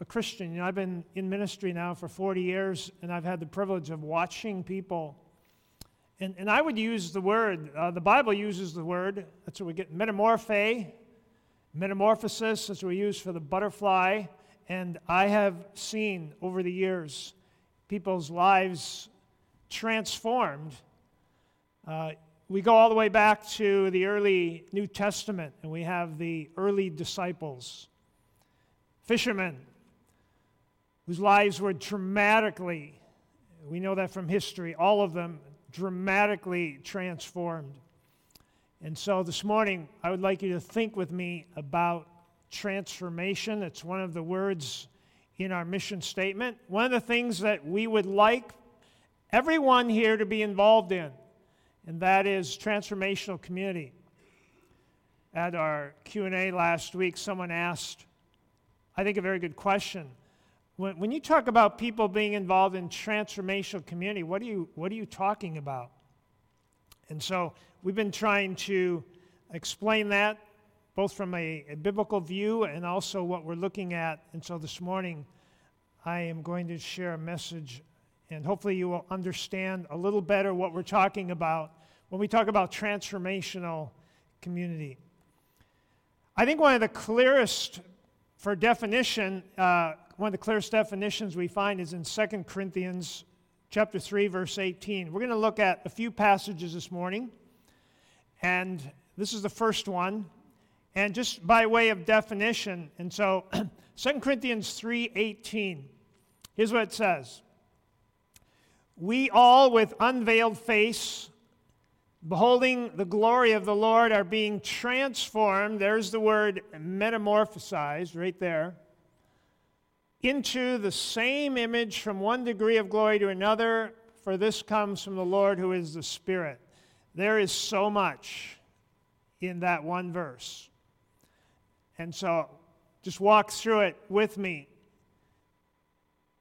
a Christian. You know, I've been in ministry now for 40 years, and I've had the privilege of watching people. And, and I would use the word, uh, the Bible uses the word, that's what we get metamorphe, metamorphosis, that's what we use for the butterfly. And I have seen over the years people's lives transformed. Uh, we go all the way back to the early New Testament, and we have the early disciples, fishermen, whose lives were dramatically, we know that from history, all of them dramatically transformed. And so this morning, I would like you to think with me about transformation. It's one of the words in our mission statement. One of the things that we would like everyone here to be involved in and that is transformational community. At our Q&A last week, someone asked, I think a very good question. When, when you talk about people being involved in transformational community, what are, you, what are you talking about? And so we've been trying to explain that both from a, a biblical view and also what we're looking at. And so this morning, I am going to share a message and hopefully you will understand a little better what we're talking about when we talk about transformational community. I think one of the clearest, for definition, uh, one of the clearest definitions we find is in 2 Corinthians chapter 3, verse 18. We're going to look at a few passages this morning, and this is the first one. And just by way of definition, and so 2 Corinthians 3:18. Here's what it says we all, with unveiled face, beholding the glory of the Lord, are being transformed. There's the word metamorphosized right there. Into the same image from one degree of glory to another, for this comes from the Lord who is the Spirit. There is so much in that one verse. And so just walk through it with me.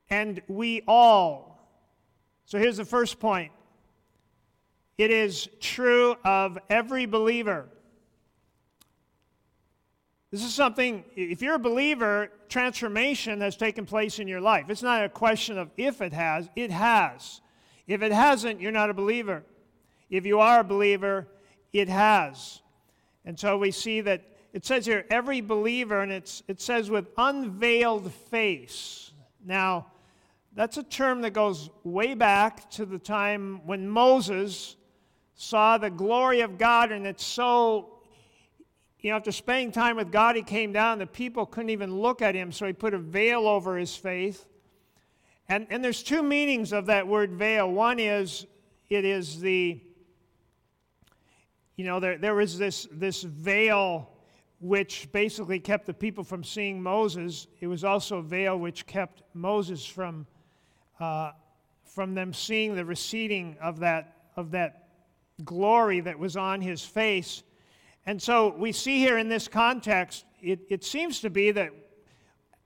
And we all, so here's the first point it is true of every believer. This is something, if you're a believer, transformation has taken place in your life. It's not a question of if it has, it has. If it hasn't, you're not a believer. If you are a believer, it has. And so we see that it says here, every believer, and it's, it says with unveiled face. Now, that's a term that goes way back to the time when Moses saw the glory of God, and it's so, you know, after spending time with God, he came down, the people couldn't even look at him, so he put a veil over his face. And, and there's two meanings of that word veil. One is it is the, you know, there, there was this, this veil which basically kept the people from seeing Moses. It was also a veil which kept Moses from uh, from them seeing the receding of that, of that glory that was on his face. And so we see here in this context, it, it seems to be that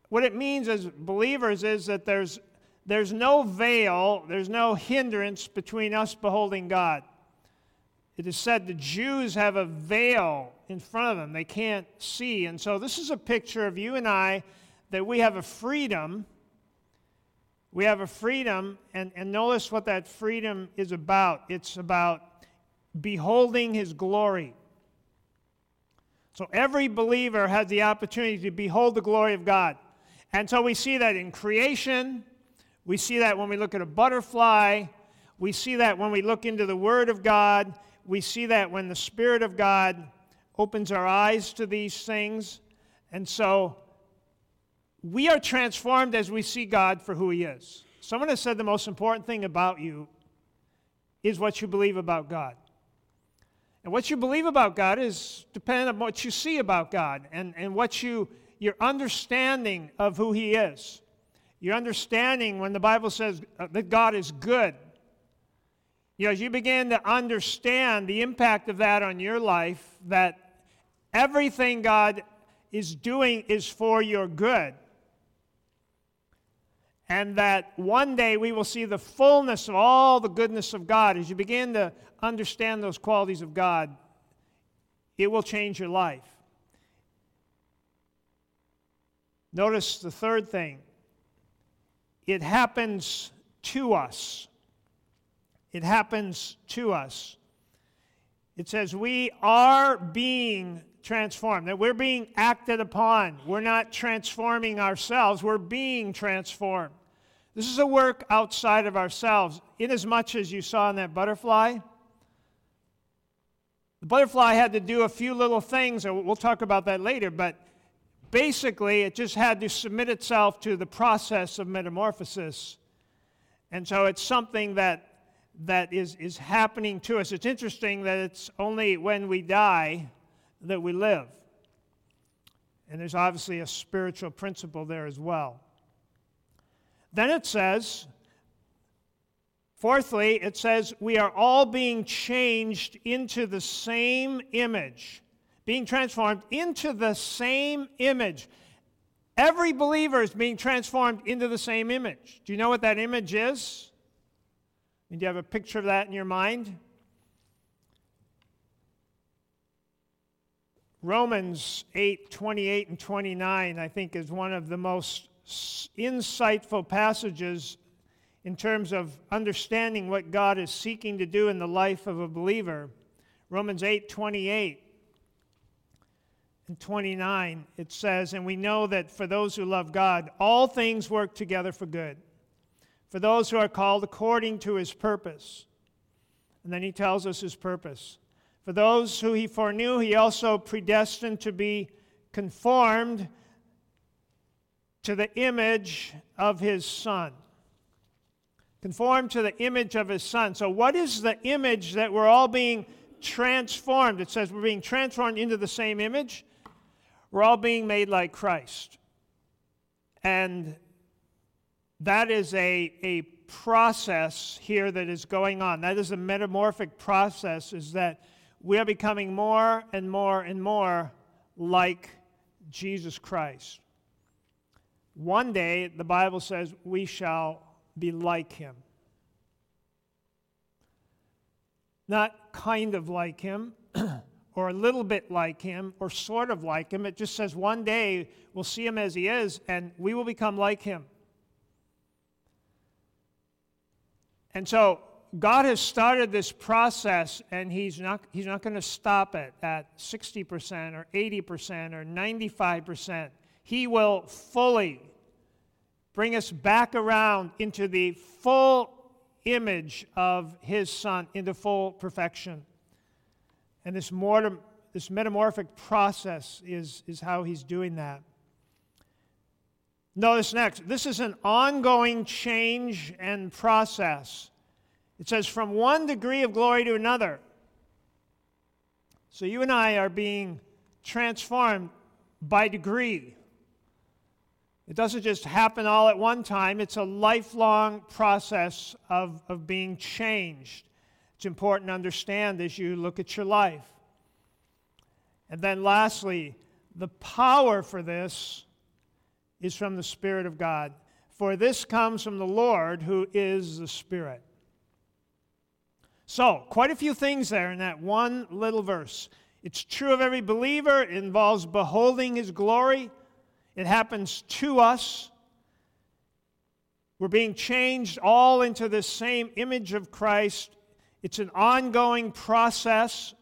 what it means as believers is that there's, there's no veil, there's no hindrance between us beholding God. It is said the Jews have a veil in front of them, they can't see. And so this is a picture of you and I that we have a freedom we have a freedom, and, and notice what that freedom is about. It's about beholding his glory. So every believer has the opportunity to behold the glory of God. And so we see that in creation, we see that when we look at a butterfly, we see that when we look into the Word of God, we see that when the Spirit of God opens our eyes to these things. And so we are transformed as we see God for who He is. Someone has said the most important thing about you is what you believe about God. And what you believe about God is dependent on what you see about God and, and what you, your understanding of who He is. Your understanding when the Bible says uh, that God is good. You know, as you begin to understand the impact of that on your life, that everything God is doing is for your good, and that one day we will see the fullness of all the goodness of God. As you begin to understand those qualities of God, it will change your life. Notice the third thing it happens to us. It happens to us. It says, We are being transformed, that we're being acted upon. We're not transforming ourselves, we're being transformed. This is a work outside of ourselves, inasmuch as you saw in that butterfly. The butterfly had to do a few little things, and we'll talk about that later, but basically it just had to submit itself to the process of metamorphosis. And so it's something that that is, is happening to us. It's interesting that it's only when we die that we live. And there's obviously a spiritual principle there as well. Then it says, fourthly, it says, we are all being changed into the same image, being transformed into the same image. Every believer is being transformed into the same image. Do you know what that image is? do you have a picture of that in your mind? Romans 8 28 and 29, I think, is one of the most insightful passages in terms of understanding what God is seeking to do in the life of a believer. Romans 8 28 and 29, it says, And we know that for those who love God, all things work together for good, for those who are called according to his purpose. And then he tells us his purpose. For those who he foreknew, he also predestined to be conformed to the image of his Son. Conformed to the image of his Son. So, what is the image that we're all being transformed? It says we're being transformed into the same image. We're all being made like Christ. And that is a, a process here that is going on. That is a metamorphic process, is that we are becoming more and more and more like Jesus Christ. One day, the Bible says, we shall be like him. Not kind of like him, or a little bit like him, or sort of like him. It just says one day we'll see him as he is, and we will become like him. And so, God has started this process, and He's not, he's not going to stop it at 60% or 80% or 95%. He will fully bring us back around into the full image of His Son, into full perfection. And this, mortem, this metamorphic process is, is how He's doing that. Notice next, this is an ongoing change and process. It says, from one degree of glory to another. So you and I are being transformed by degree. It doesn't just happen all at one time, it's a lifelong process of, of being changed. It's important to understand as you look at your life. And then, lastly, the power for this is from the Spirit of God. For this comes from the Lord who is the Spirit. So, quite a few things there in that one little verse. It's true of every believer, it involves beholding his glory, it happens to us. We're being changed all into the same image of Christ. It's an ongoing process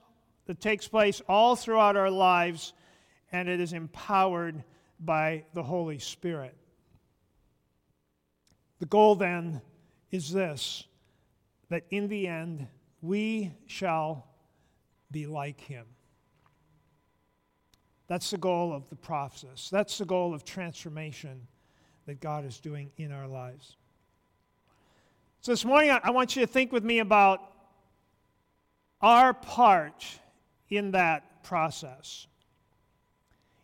that takes place all throughout our lives, and it is empowered by the Holy Spirit. The goal then is this that in the end, we shall be like him. That's the goal of the process. That's the goal of transformation that God is doing in our lives. So this morning, I want you to think with me about our part in that process.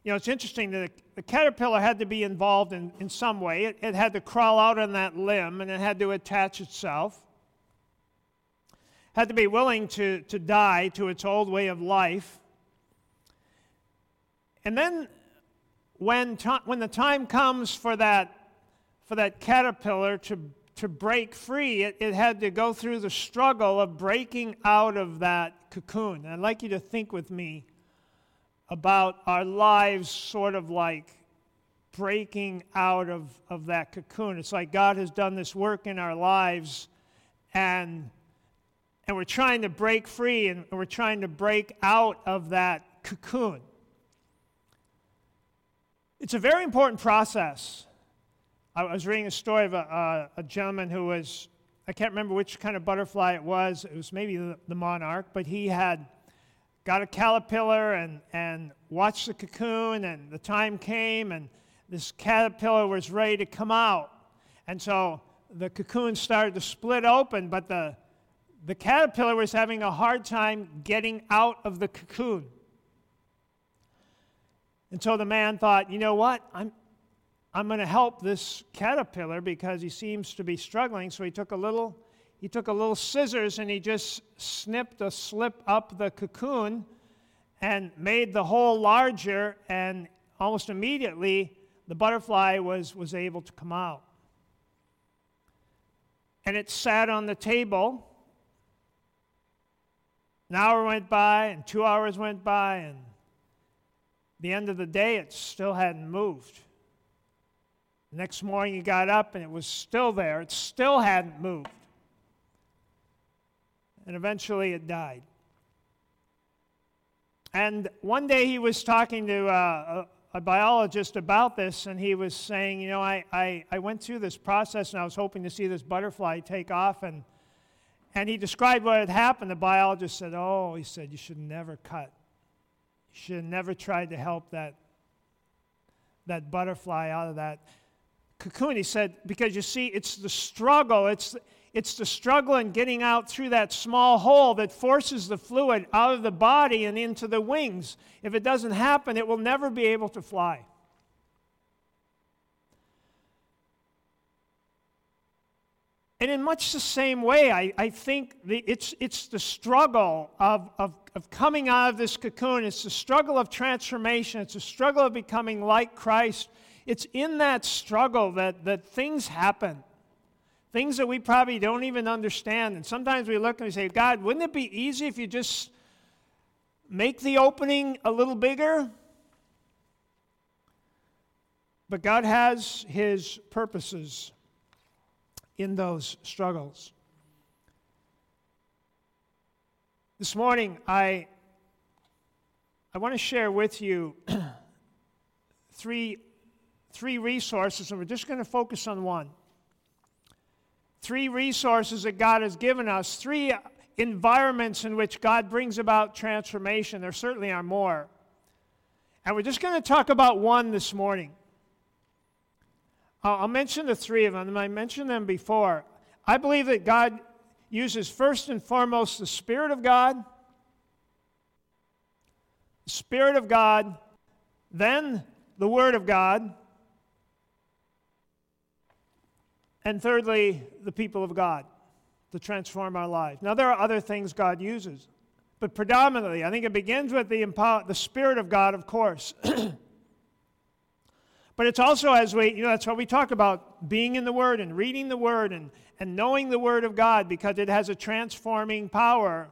You know, it's interesting that the caterpillar had to be involved in, in some way. It, it had to crawl out on that limb and it had to attach itself had to be willing to, to die to its old way of life. And then when, to, when the time comes for that, for that caterpillar to, to break free, it, it had to go through the struggle of breaking out of that cocoon. And I'd like you to think with me about our lives sort of like breaking out of, of that cocoon. It's like God has done this work in our lives and, and we're trying to break free and we're trying to break out of that cocoon. It's a very important process. I was reading a story of a, a, a gentleman who was, I can't remember which kind of butterfly it was, it was maybe the, the monarch, but he had got a caterpillar and, and watched the cocoon, and the time came, and this caterpillar was ready to come out. And so the cocoon started to split open, but the, the caterpillar was having a hard time getting out of the cocoon. And so the man thought, you know what? I'm, I'm going to help this caterpillar because he seems to be struggling. So he took a little, he took a little scissors and he just snipped a slip up the cocoon and made the hole larger. And almost immediately, the butterfly was, was able to come out. And it sat on the table. An hour went by, and two hours went by, and the end of the day, it still hadn't moved. The next morning, he got up and it was still there. It still hadn't moved. And eventually, it died. And one day, he was talking to uh, a, a, biologist about this, and he was saying, You know, I, I, I went through this process and I was hoping to see this butterfly take off. And, and he described what had happened. The biologist said, Oh, he said, you should never cut You should have never tried to help that, that butterfly out of that cocoon. He said, because you see, it's the struggle, it's, it's the struggle in getting out through that small hole that forces the fluid out of the body and into the wings. If it doesn't happen, it will never be able to fly. And in much the same way, I, I think the, it's, it's the struggle of, of, of coming out of this cocoon. It's the struggle of transformation. It's the struggle of becoming like Christ. It's in that struggle that, that things happen. Things that we probably don't even understand. And sometimes we look and we say, God, wouldn't it be easy if you just make the opening a little bigger? But God has His purposes in those struggles. This morning, I, I want to share with you three, three resources, and we're just going to focus on one. Three resources that God has given us, three environments in which God brings about transformation. There certainly are more. And we're just going to talk about one this morning. I'll mention the three of them. I mentioned them before. I believe that God uses first and foremost the Spirit of God, the Spirit of God, then the Word of God, and thirdly, the people of God to transform our lives. Now, there are other things God uses, but predominantly, I think it begins with the, the Spirit of God, of course. But it's also as we, you know, that's what we talk about being in the Word and reading the Word and, and knowing the Word of God because it has a transforming power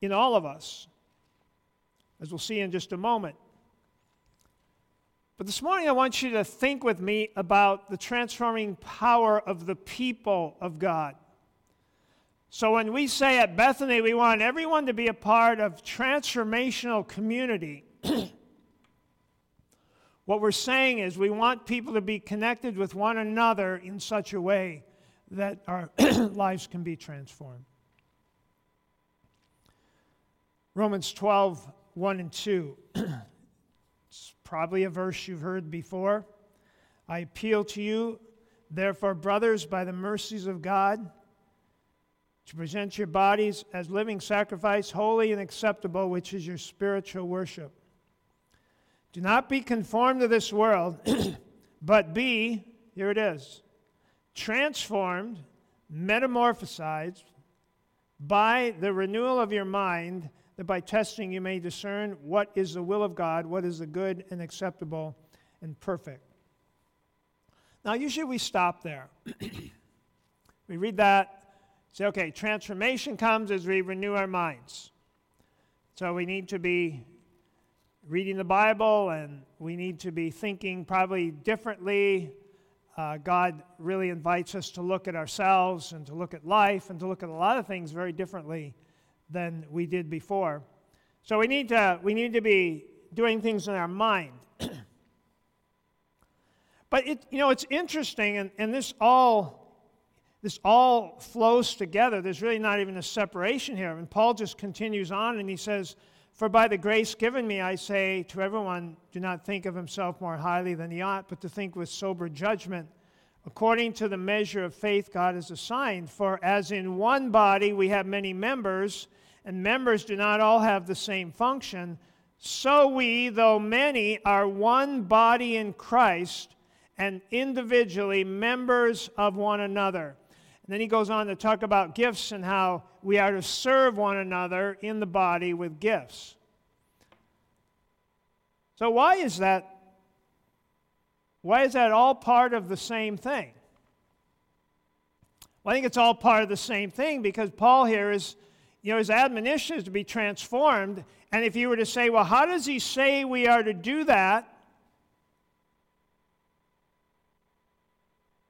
in all of us, as we'll see in just a moment. But this morning, I want you to think with me about the transforming power of the people of God. So, when we say at Bethany we want everyone to be a part of transformational community, What we're saying is we want people to be connected with one another in such a way that our lives can be transformed. Romans 12, 1 and 2. it's probably a verse you've heard before. I appeal to you, therefore, brothers, by the mercies of God, to present your bodies as living sacrifice, holy and acceptable, which is your spiritual worship. Do not be conformed to this world, but be, here it is, transformed, metamorphosized by the renewal of your mind, that by testing you may discern what is the will of God, what is the good and acceptable and perfect. Now, usually we stop there. we read that, say, okay, transformation comes as we renew our minds. So we need to be reading the Bible and we need to be thinking probably differently. Uh, God really invites us to look at ourselves and to look at life and to look at a lot of things very differently than we did before. So we need to, we need to be doing things in our mind. but it, you know, it's interesting, and, and this all this all flows together. There's really not even a separation here. And Paul just continues on and he says, For by the grace given me, I say to everyone, do not think of himself more highly than he ought, but to think with sober judgment, according to the measure of faith God has assigned. For as in one body we have many members, and members do not all have the same function, so we, though many, are one body in Christ and individually members of one another. And then he goes on to talk about gifts and how we are to serve one another in the body with gifts. So, why is that? Why is that all part of the same thing? Well, I think it's all part of the same thing because Paul here is, you know, his admonition is to be transformed. And if you were to say, well, how does he say we are to do that?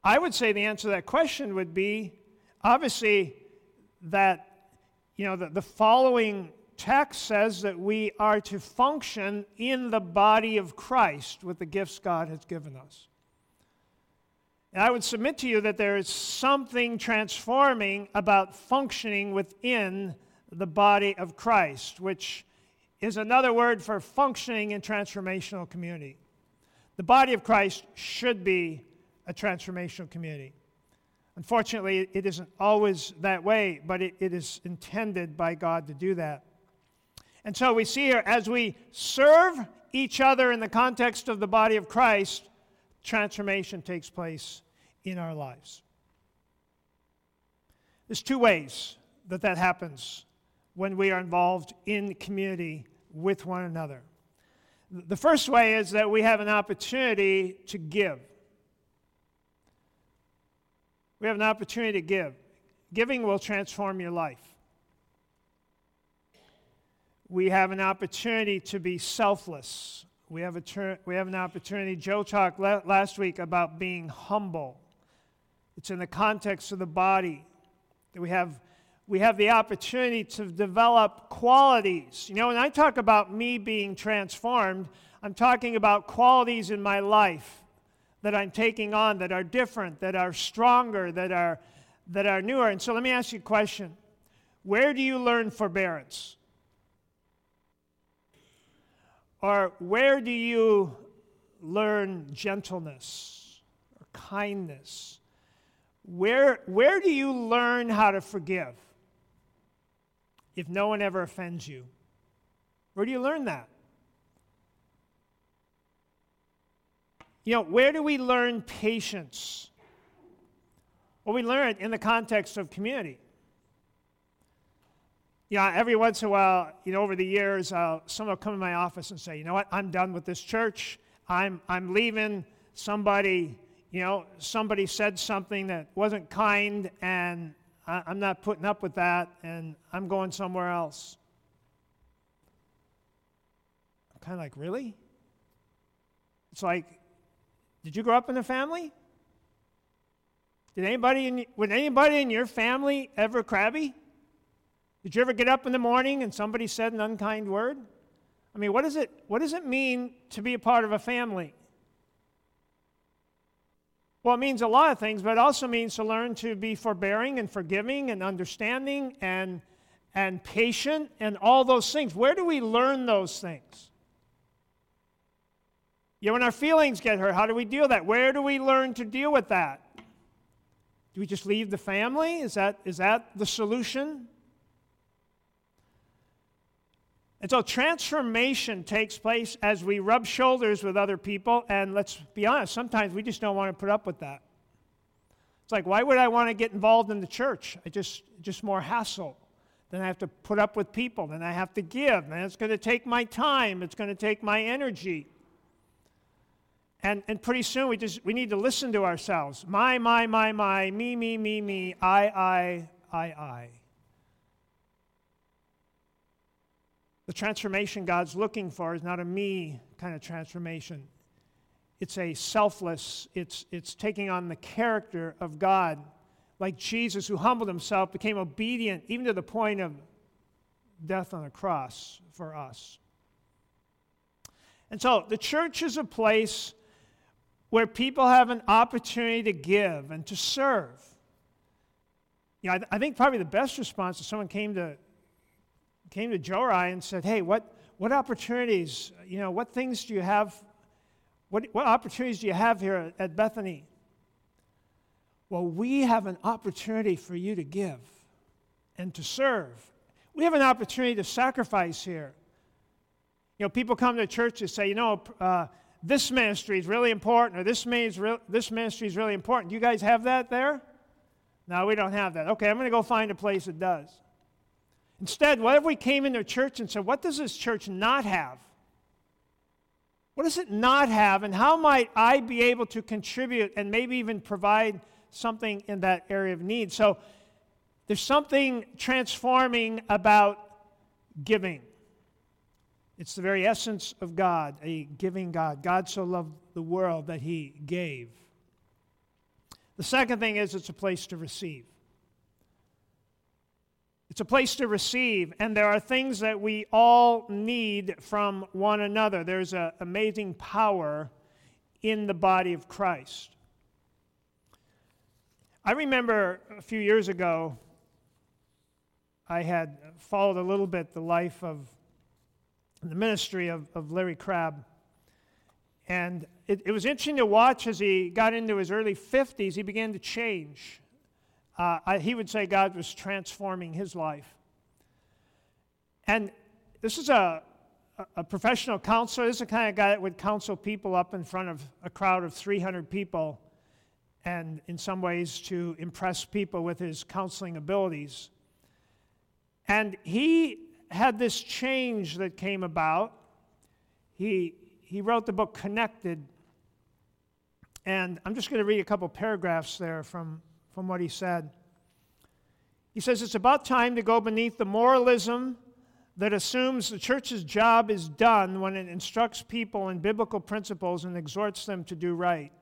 I would say the answer to that question would be obviously that, you know, the, the following text says that we are to function in the body of Christ with the gifts God has given us. And I would submit to you that there is something transforming about functioning within the body of Christ, which is another word for functioning in transformational community. The body of Christ should be a transformational community. Unfortunately, it isn't always that way, but it, it is intended by God to do that. And so we see here, as we serve each other in the context of the body of Christ, transformation takes place in our lives. There's two ways that that happens when we are involved in community with one another. The first way is that we have an opportunity to give. We have an opportunity to give. Giving will transform your life. We have an opportunity to be selfless. We have, a ter- we have an opportunity. Joe talked la- last week about being humble. It's in the context of the body that we have, we have the opportunity to develop qualities. You know, when I talk about me being transformed, I'm talking about qualities in my life that I'm taking on that are different, that are stronger, that are, that are newer. And so let me ask you a question Where do you learn forbearance? Or where do you learn gentleness or kindness? Where, where do you learn how to forgive if no one ever offends you? Where do you learn that? You know, where do we learn patience? Well, we learn it in the context of community. You know, every once in a while, you know, over the years, uh, someone will come in my office and say, you know what, I'm done with this church. I'm, I'm leaving. Somebody, you know, somebody said something that wasn't kind, and I, I'm not putting up with that, and I'm going somewhere else. I'm kind of like, really? It's like, did you grow up in a family? Did anybody in, was anybody in your family ever crabby? Did you ever get up in the morning and somebody said an unkind word? I mean, what does it, what does it mean to be a part of a family? Well, it means a lot of things, but it also means to learn to be forbearing and forgiving and understanding and, and patient and all those things. Where do we learn those things? Know, when our feelings get hurt, how do we deal with that? Where do we learn to deal with that? Do we just leave the family? Is that, is that the solution? And so transformation takes place as we rub shoulders with other people, and let's be honest, sometimes we just don't want to put up with that. It's like, why would I want to get involved in the church? I just just more hassle. Then I have to put up with people, then I have to give, and it's going to take my time, it's going to take my energy. And, and pretty soon we just we need to listen to ourselves. My, my, my, my, me, me, me, me, I, I, I, I. The transformation God's looking for is not a me kind of transformation. It's a selfless, it's, it's taking on the character of God, like Jesus, who humbled himself, became obedient, even to the point of death on a cross for us. And so the church is a place where people have an opportunity to give and to serve. You know, I, th- I think probably the best response is someone came to came to Joe I and said, "Hey, what what opportunities? You know, what things do you have? What what opportunities do you have here at, at Bethany?" Well, we have an opportunity for you to give and to serve. We have an opportunity to sacrifice here. You know, people come to church and say, you know, uh, this ministry is really important, or this, re- this ministry is really important. Do you guys have that there? No, we don't have that. Okay, I'm going to go find a place that does. Instead, what if we came into church and said, what does this church not have? What does it not have, and how might I be able to contribute and maybe even provide something in that area of need? So there's something transforming about giving. It's the very essence of God, a giving God. God so loved the world that he gave. The second thing is it's a place to receive. It's a place to receive, and there are things that we all need from one another. There's an amazing power in the body of Christ. I remember a few years ago, I had followed a little bit the life of the ministry of, of Larry Crabb. And it, it, was interesting to watch as he got into his early 50s, he began to change. Uh, I, he would say God was transforming his life. And this is a, a professional counselor. This is the kind of guy that would counsel people up in front of a crowd of 300 people and, in some ways, to impress people with his counseling abilities. And he had this change that came about. He, he wrote the book Connected. And I'm just going to read a couple paragraphs there from, from what he said. He says, It's about time to go beneath the moralism that assumes the church's job is done when it instructs people in biblical principles and exhorts them to do right.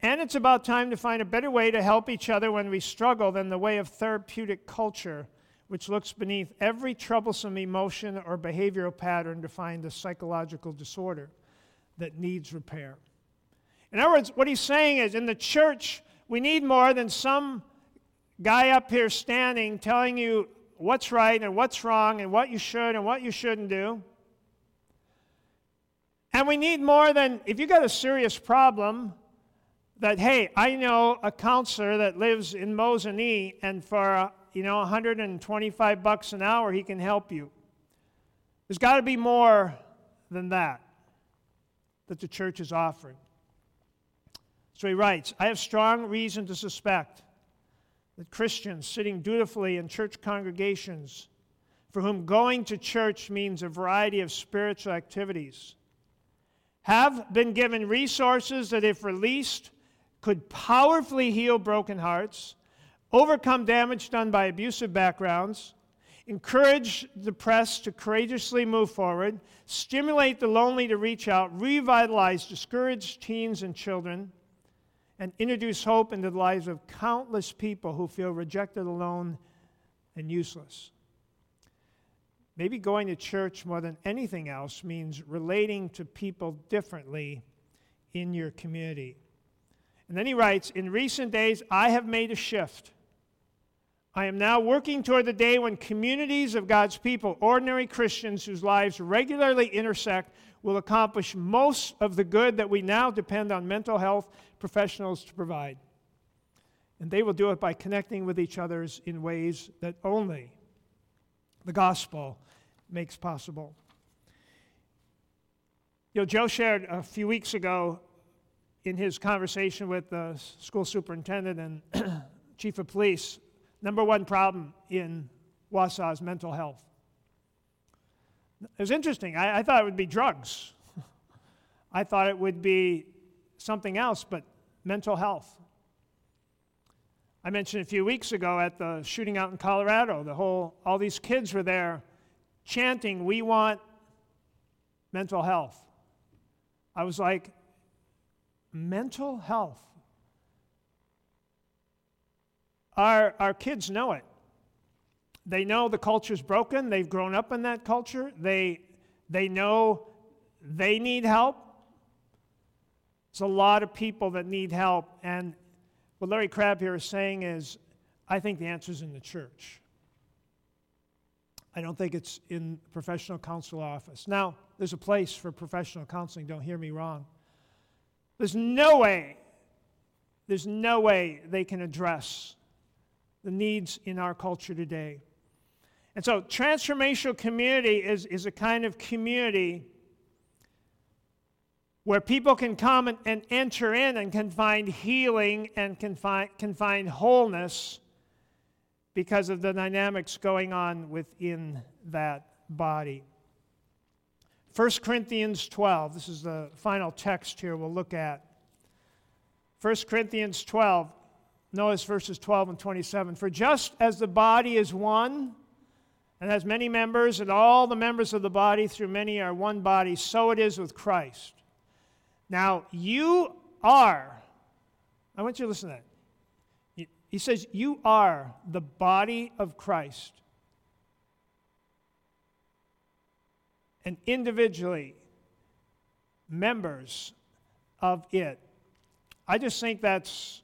And it's about time to find a better way to help each other when we struggle than the way of therapeutic culture which looks beneath every troublesome emotion or behavioral pattern to find a psychological disorder that needs repair. In other words, what he's saying is in the church, we need more than some guy up here standing telling you what's right and what's wrong and what you should and what you shouldn't do. And we need more than, if you got a serious problem, that, hey, I know a counselor that lives in Mosinee, and for you know, 125 bucks an hour, he can help you. There's got to be more than that that the church is offering. So he writes I have strong reason to suspect that Christians sitting dutifully in church congregations, for whom going to church means a variety of spiritual activities, have been given resources that, if released, could powerfully heal broken hearts overcome damage done by abusive backgrounds, encourage the press to courageously move forward, stimulate the lonely to reach out, revitalize discouraged teens and children, and introduce hope into the lives of countless people who feel rejected, alone, and useless. Maybe going to church more than anything else means relating to people differently in your community. And then he writes In recent days, I have made a shift I am now working toward the day when communities of God's people, ordinary Christians whose lives regularly intersect, will accomplish most of the good that we now depend on mental health professionals to provide. And they will do it by connecting with each other in ways that only the gospel makes possible. You know, Joe shared a few weeks ago in his conversation with the school superintendent and chief of police number one problem in Wausau is mental health. It was interesting. I, I thought it would be drugs. I thought it would be something else, but mental health. I mentioned a few weeks ago at the shooting out in Colorado, the whole, all these kids were there chanting, We want mental health. I was like, Mental health? Our, our kids know it. They know the culture's broken. They've grown up in that culture. They, they know they need help. There's a lot of people that need help. And what Larry Crabb here is saying is I think the answer is in the church. I don't think it's in professional counsel office. Now, there's a place for professional counseling, don't hear me wrong. There's no way, there's no way they can address the needs in our culture today. And so, transformational community is, is a kind of community where people can come and, and enter in and can find healing and can find, can find wholeness because of the dynamics going on within that body. 1 Corinthians 12, this is the final text here we'll look at. 1 Corinthians 12, notice verses 12 and 27. For just as the body is one and has many members, and all the members of the body through many are one body, so it is with Christ. Now, you are, I want you to listen to that. He says, You are the body of Christ. And individually, members of it. I just think that's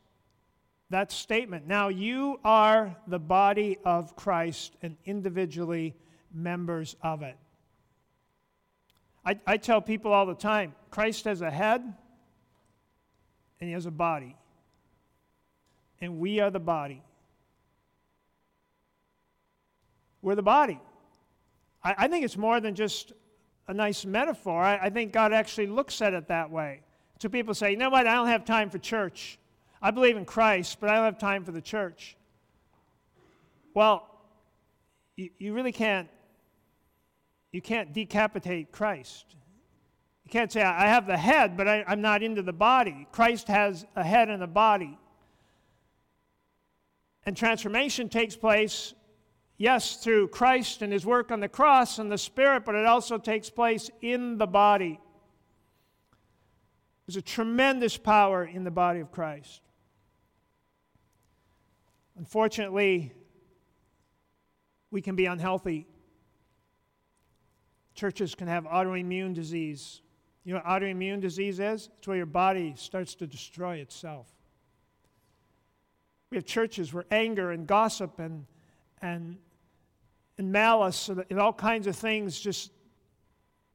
that statement. Now, you are the body of Christ and individually members of it. I, I tell people all the time Christ has a head and he has a body and we are the body. We're the body. I, I think it's more than just a nice metaphor. I, I think God actually looks at it that way. So people say, you know what, I don't have time for church. I believe in Christ, but I don't have time for the church. Well, you, you really can't you can't decapitate Christ. You can't say, I have the head, but I, am not into the body. Christ has a head and a body. And transformation takes place, yes, through Christ and his work on the cross and the Spirit, but it also takes place in the body. There's a tremendous power in the body of Christ. Unfortunately, we can be unhealthy. Churches can have autoimmune disease. You know what autoimmune disease is? It's where your body starts to destroy itself. We have churches where anger and gossip and, and, and malice and, and all kinds of things just,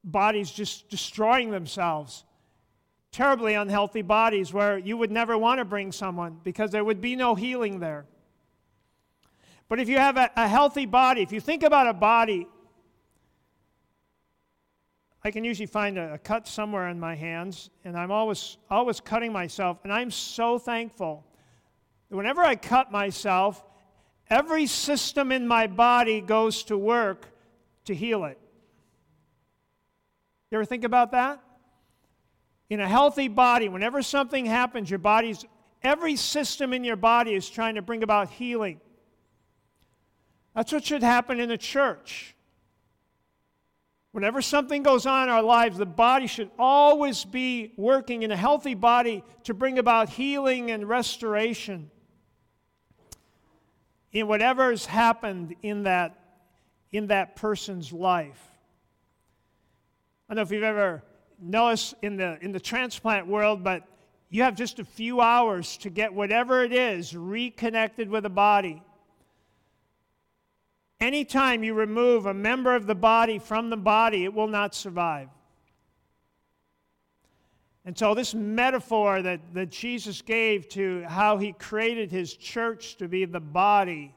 bodies just destroying themselves. Terribly unhealthy bodies where you would never want to bring someone because there would be no healing there. But if you have a, a healthy body, if you think about a body, I can usually find a, a, cut somewhere in my hands, and I'm always, always cutting myself, and I'm so thankful that Whenever I cut myself, every system in my body goes to work to heal it. You ever think about that? In a healthy body, whenever something happens, your body's every system in your body is trying to bring about healing. That's what should happen in a church. Whenever something goes on in our lives, the body should always be working in a healthy body to bring about healing and restoration in whatever has happened in that, in that person's life. I don't know if you've ever noticed in the, in the transplant world, but you have just a few hours to get whatever it is reconnected with the body. Anytime you remove a member of the body from the body, it will not survive. And so, this metaphor that, that Jesus gave to how he created his church to be the body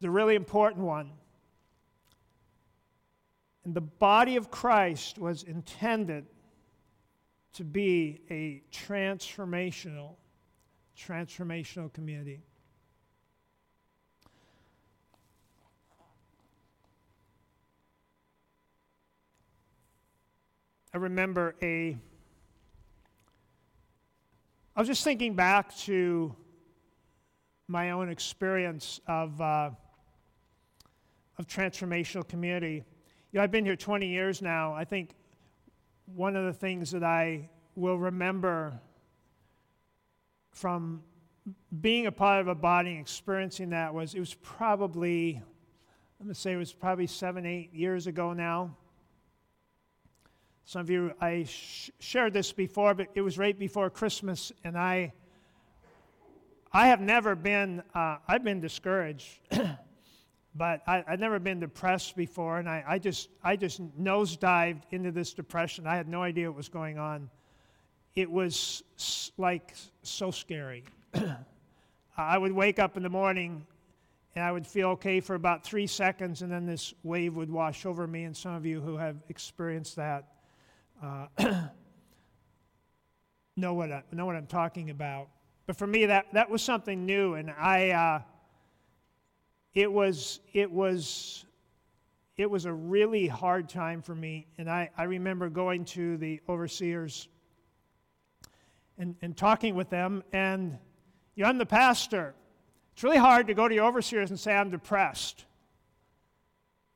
is a really important one. And the body of Christ was intended to be a transformational, transformational community. I remember a. I was just thinking back to my own experience of, uh, of transformational community. You know, I've been here 20 years now. I think one of the things that I will remember from being a part of a body and experiencing that was it was probably, I'm going to say it was probably seven, eight years ago now. Some of you, I sh- shared this before, but it was right before Christmas, and I, I have never been, uh, I've been discouraged, but I, have never been depressed before, and I, I just, I just nosedived into this depression. I had no idea what was going on. It was like so scary. I would wake up in the morning and I would feel okay for about three seconds, and then this wave would wash over me. And some of you who have experienced that uh, know, what I, know what I'm talking about. But for me, that, that was something new, and I, uh, it was, it was, it was a really hard time for me. And I, I remember going to the overseers and, and talking with them, and you know, I'm the pastor. It's really hard to go to your overseers and say, I'm depressed.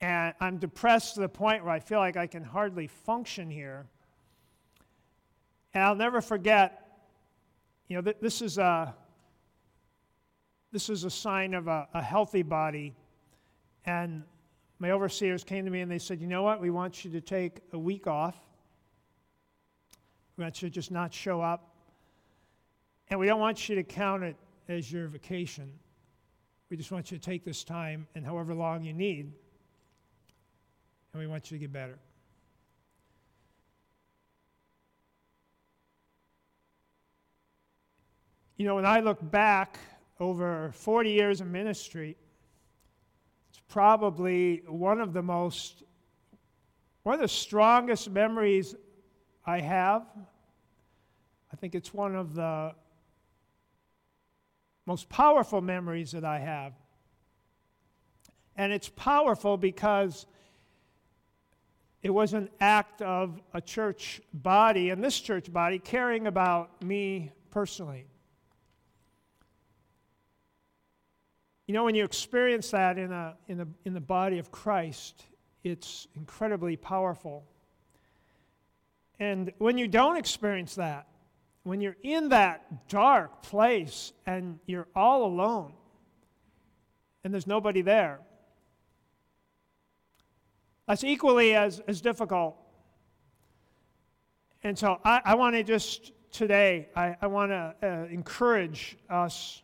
And I'm depressed to the point where I feel like I can hardly function here. And I'll never forget, you know, th- this, is a, this is a sign of a, a healthy body. And my overseers came to me and they said, You know what? We want you to take a week off. We want you to just not show up. And we don't want you to count it as your vacation. We just want you to take this time and however long you need and we want you to get better. You know, when I look back over 40 years of ministry, it's probably one of the most, one of the strongest memories I have. I think it's one of the most powerful memories that I have. And it's powerful because it was an act of a church body, and this church body, caring about me personally. You know, when you experience that in, a, in, a, in the body of Christ, it's incredibly powerful. And when you don't experience that, when you're in that dark place and you're all alone and there's nobody there, that's equally as, as difficult. And so I, I want to just today, I, I want to uh, encourage us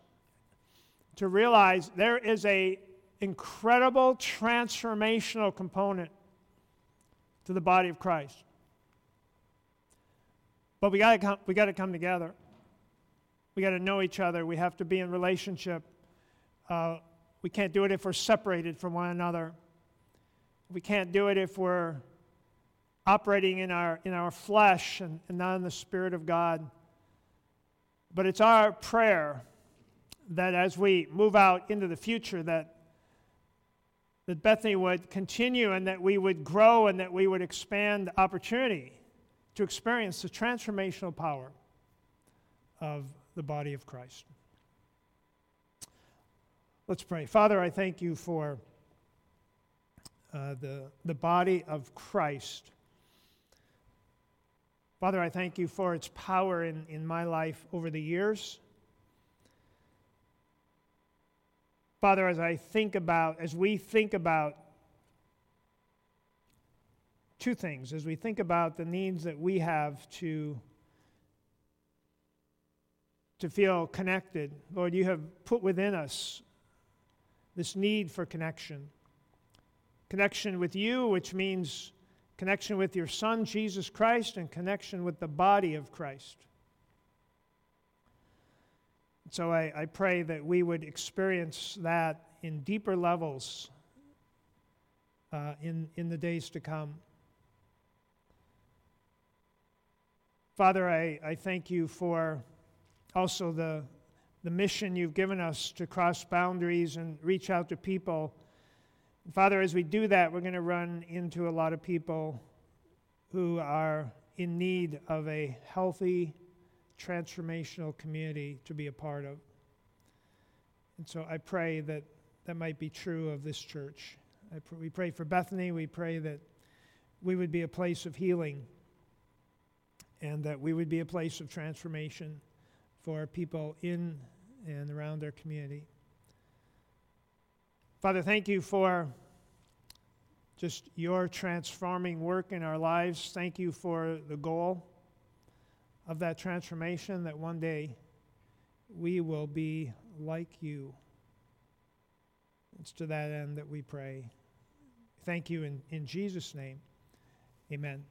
to realize there is a incredible transformational component to the body of Christ. But we got to we got to come together. We got to know each other. We have to be in relationship. Uh, we can't do it if we're separated from one another. We can't do it if we're operating in our, in our flesh and, and not in the Spirit of God. But it's our prayer that as we move out into the future, that, that Bethany would continue and that we would grow and that we would expand opportunity to experience the transformational power of the body of Christ. Let's pray. Father, I thank you for uh, the, the body of Christ. Father, I thank you for its power in, in my life over the years. Father, as I think about, as we think about two things, as we think about the needs that we have to, to feel connected, Lord, you have put within us this need for connection connection with you, which means connection with your Son, Jesus Christ, and connection with the body of Christ. So I, I pray that we would experience that in deeper levels uh, in, in the days to come. Father, I, I thank you for also the, the mission you've given us to cross boundaries and reach out to people Father, as we do that, we're going to run into a lot of people who are in need of a healthy, transformational community to be a part of. And so I pray that that might be true of this church pr- we pray for Bethany. We pray that we would be a place of healing and that we would be a place of transformation for people in and around our community. Father, thank you for just your transforming work in our lives. Thank you for the goal of that transformation that one day we will be like you. It's to that end that we pray. Thank you in, in Jesus' name. Amen.